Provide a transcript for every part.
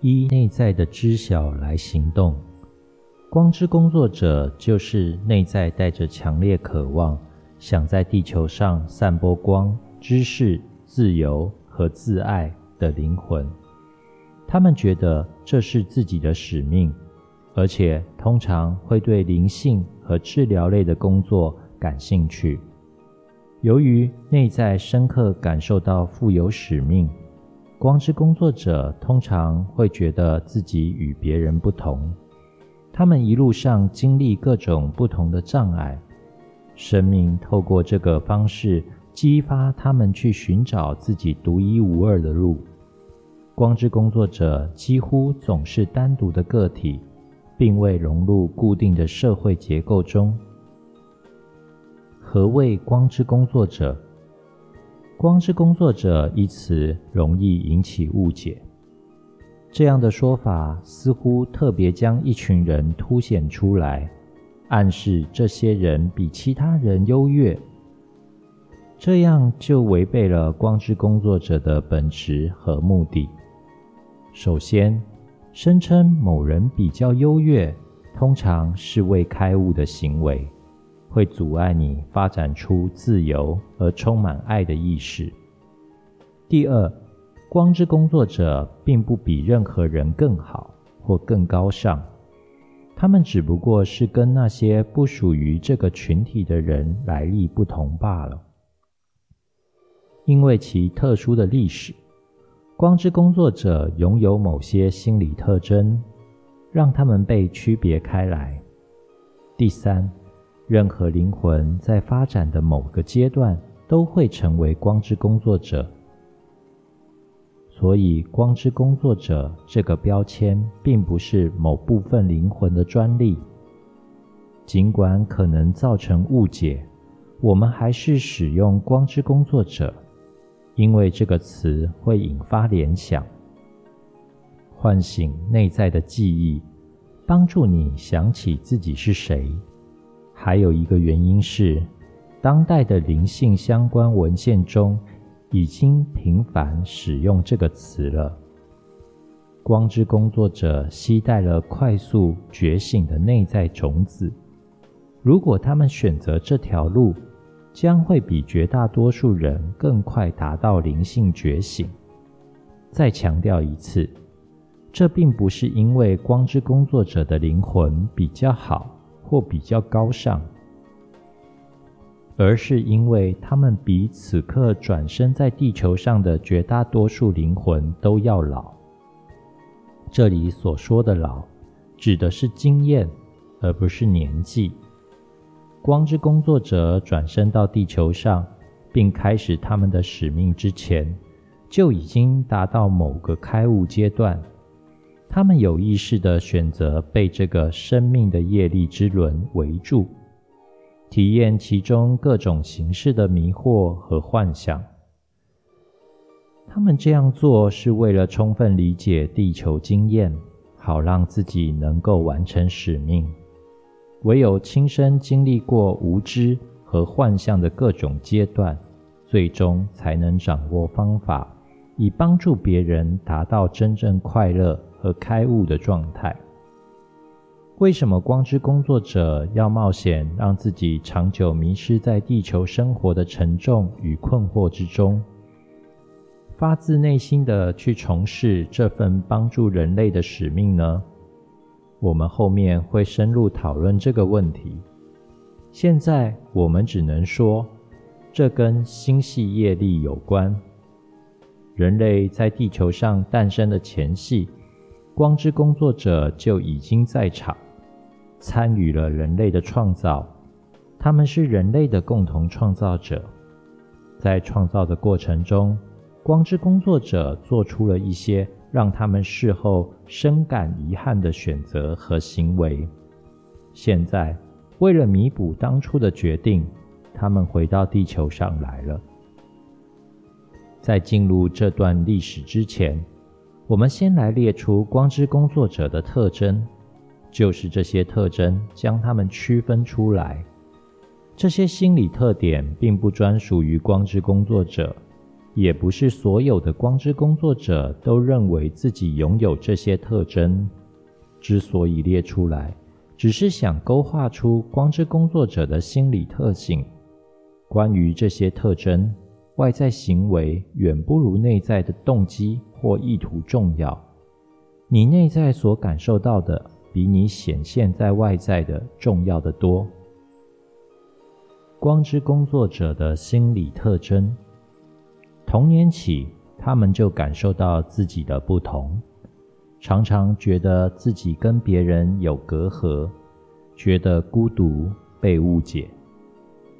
依内在的知晓来行动。光之工作者就是内在带着强烈渴望，想在地球上散播光、知识、自由和自爱的灵魂。他们觉得这是自己的使命，而且通常会对灵性和治疗类的工作感兴趣。由于内在深刻感受到富有使命，光之工作者通常会觉得自己与别人不同。他们一路上经历各种不同的障碍，生命透过这个方式激发他们去寻找自己独一无二的路。光之工作者几乎总是单独的个体，并未融入固定的社会结构中。何谓光之工作者？光之工作者一词容易引起误解。这样的说法似乎特别将一群人凸显出来，暗示这些人比其他人优越。这样就违背了光之工作者的本质和目的。首先，声称某人比较优越，通常是未开悟的行为，会阻碍你发展出自由而充满爱的意识。第二，光之工作者并不比任何人更好或更高尚，他们只不过是跟那些不属于这个群体的人来历不同罢了，因为其特殊的历史。光之工作者拥有某些心理特征，让他们被区别开来。第三，任何灵魂在发展的某个阶段都会成为光之工作者，所以“光之工作者”这个标签并不是某部分灵魂的专利。尽管可能造成误解，我们还是使用“光之工作者”。因为这个词会引发联想，唤醒内在的记忆，帮助你想起自己是谁。还有一个原因是，当代的灵性相关文献中已经频繁使用这个词了。光之工作者期待了快速觉醒的内在种子，如果他们选择这条路。将会比绝大多数人更快达到灵性觉醒。再强调一次，这并不是因为光之工作者的灵魂比较好或比较高尚，而是因为他们比此刻转生在地球上的绝大多数灵魂都要老。这里所说的“老”，指的是经验，而不是年纪。光之工作者转身到地球上，并开始他们的使命之前，就已经达到某个开悟阶段。他们有意识地选择被这个生命的业力之轮围住，体验其中各种形式的迷惑和幻想。他们这样做是为了充分理解地球经验，好让自己能够完成使命。唯有亲身经历过无知和幻象的各种阶段，最终才能掌握方法，以帮助别人达到真正快乐和开悟的状态。为什么光之工作者要冒险让自己长久迷失在地球生活的沉重与困惑之中，发自内心的去从事这份帮助人类的使命呢？我们后面会深入讨论这个问题。现在我们只能说，这跟星系业力有关。人类在地球上诞生的前夕，光之工作者就已经在场，参与了人类的创造。他们是人类的共同创造者，在创造的过程中，光之工作者做出了一些。让他们事后深感遗憾的选择和行为。现在，为了弥补当初的决定，他们回到地球上来了。在进入这段历史之前，我们先来列出光之工作者的特征，就是这些特征将他们区分出来。这些心理特点并不专属于光之工作者。也不是所有的光之工作者都认为自己拥有这些特征。之所以列出来，只是想勾画出光之工作者的心理特性。关于这些特征，外在行为远不如内在的动机或意图重要。你内在所感受到的，比你显现在外在的重要的多。光之工作者的心理特征：童年起，他们就感受到自己的不同，常常觉得自己跟别人有隔阂，觉得孤独、被误解。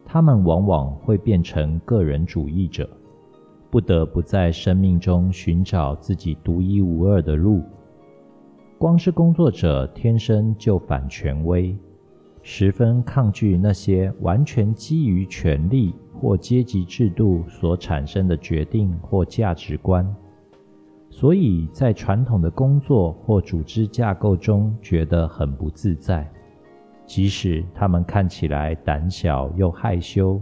他们往往会变成个人主义者，不得不在生命中寻找自己独一无二的路。光是工作者天生就反权威，十分抗拒那些完全基于权力或阶级制度所产生的决定或价值观，所以在传统的工作或组织架构中觉得很不自在。即使他们看起来胆小又害羞，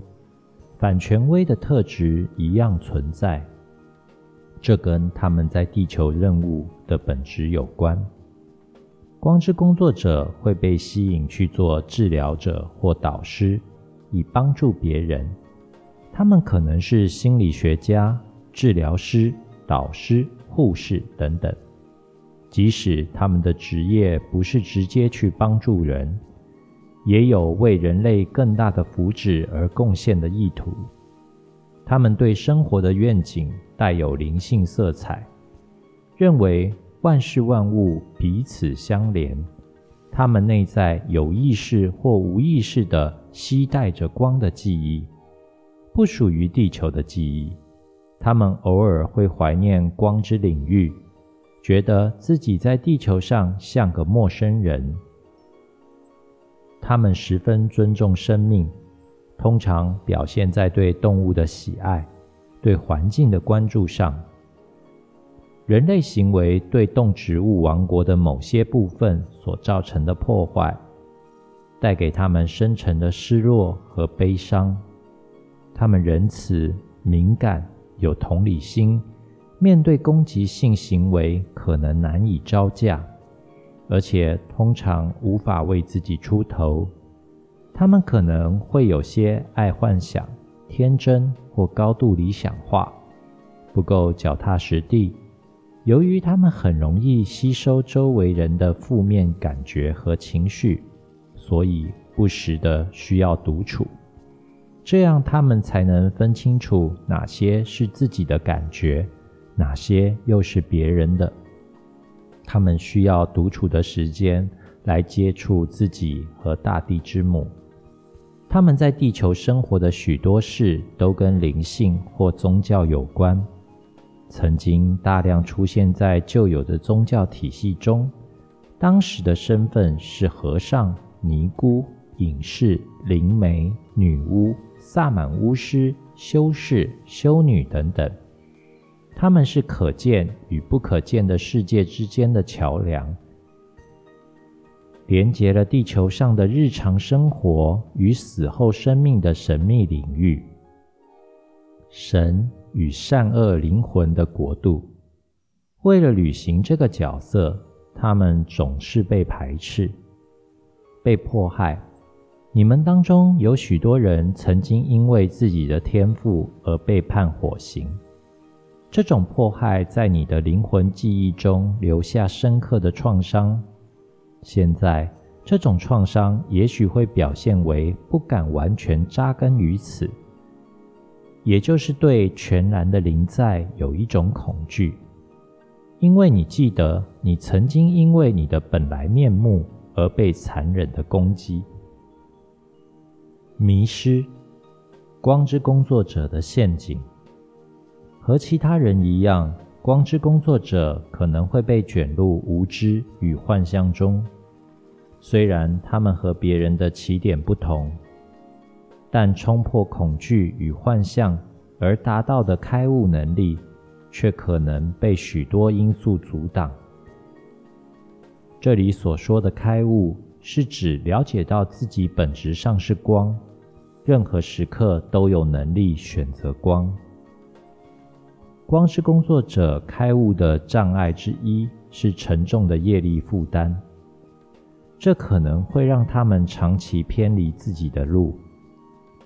反权威的特质一样存在。这跟他们在地球任务的本质有关。光之工作者会被吸引去做治疗者或导师，以帮助别人。他们可能是心理学家、治疗师、导师、护士等等。即使他们的职业不是直接去帮助人。也有为人类更大的福祉而贡献的意图。他们对生活的愿景带有灵性色彩，认为万事万物彼此相连。他们内在有意识或无意识地携带着光的记忆，不属于地球的记忆。他们偶尔会怀念光之领域，觉得自己在地球上像个陌生人。他们十分尊重生命，通常表现在对动物的喜爱、对环境的关注上。人类行为对动植物王国的某些部分所造成的破坏，带给他们深沉的失落和悲伤。他们仁慈、敏感、有同理心，面对攻击性行为可能难以招架。而且通常无法为自己出头，他们可能会有些爱幻想、天真或高度理想化，不够脚踏实地。由于他们很容易吸收周围人的负面感觉和情绪，所以不时的需要独处，这样他们才能分清楚哪些是自己的感觉，哪些又是别人的。他们需要独处的时间来接触自己和大地之母。他们在地球生活的许多事都跟灵性或宗教有关，曾经大量出现在旧有的宗教体系中。当时的身份是和尚、尼姑、隐士、灵媒、女巫、萨满巫师、修士、修女等等。他们是可见与不可见的世界之间的桥梁，连接了地球上的日常生活与死后生命的神秘领域——神与善恶灵魂的国度。为了履行这个角色，他们总是被排斥、被迫害。你们当中有许多人曾经因为自己的天赋而被判火刑。这种迫害在你的灵魂记忆中留下深刻的创伤。现在，这种创伤也许会表现为不敢完全扎根于此，也就是对全然的灵在有一种恐惧，因为你记得你曾经因为你的本来面目而被残忍的攻击。迷失，光之工作者的陷阱。和其他人一样，光之工作者可能会被卷入无知与幻象中。虽然他们和别人的起点不同，但冲破恐惧与幻象而达到的开悟能力，却可能被许多因素阻挡。这里所说的开悟，是指了解到自己本质上是光，任何时刻都有能力选择光。光是工作者开悟的障碍之一是沉重的业力负担，这可能会让他们长期偏离自己的路，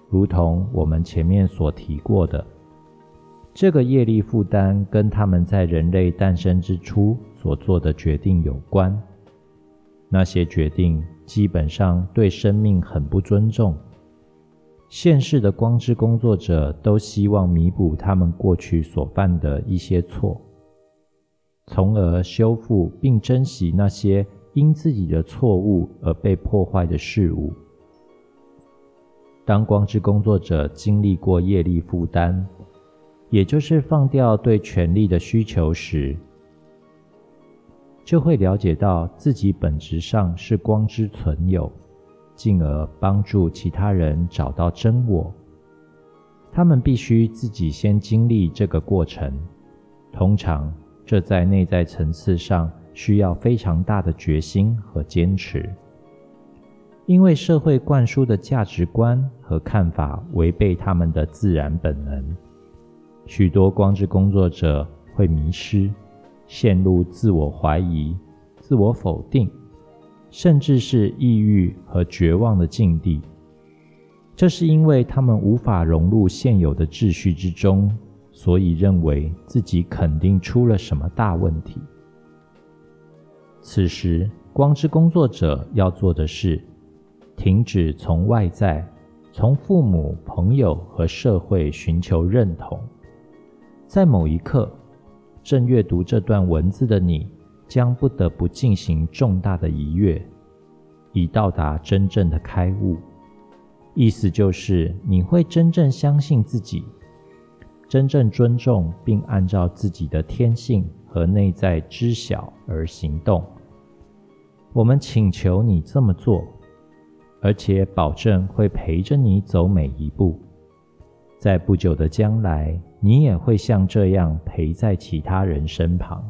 如同我们前面所提过的，这个业力负担跟他们在人类诞生之初所做的决定有关。那些决定基本上对生命很不尊重。现世的光之工作者都希望弥补他们过去所犯的一些错，从而修复并珍惜那些因自己的错误而被破坏的事物。当光之工作者经历过业力负担，也就是放掉对权力的需求时，就会了解到自己本质上是光之存有，进而帮助其他人找到真我。他们必须自己先经历这个过程，通常这在内在层次上需要非常大的决心和坚持，因为社会灌输的价值观和看法违背他们的自然本能。许多光之工作者会迷失。陷入自我怀疑、自我否定，甚至是抑郁和绝望的境地。这是因为他们无法融入现有的秩序之中，所以认为自己肯定出了什么大问题。此时，光之工作者要做的是，停止从外在、从父母、朋友和社会寻求认同，在某一刻。正阅读这段文字的你，将不得不进行重大的一跃，以到达真正的开悟。意思就是，你会真正相信自己，真正尊重并按照自己的天性和内在知晓而行动。我们请求你这么做，而且保证会陪着你走每一步。在不久的将来。你也会像这样陪在其他人身旁。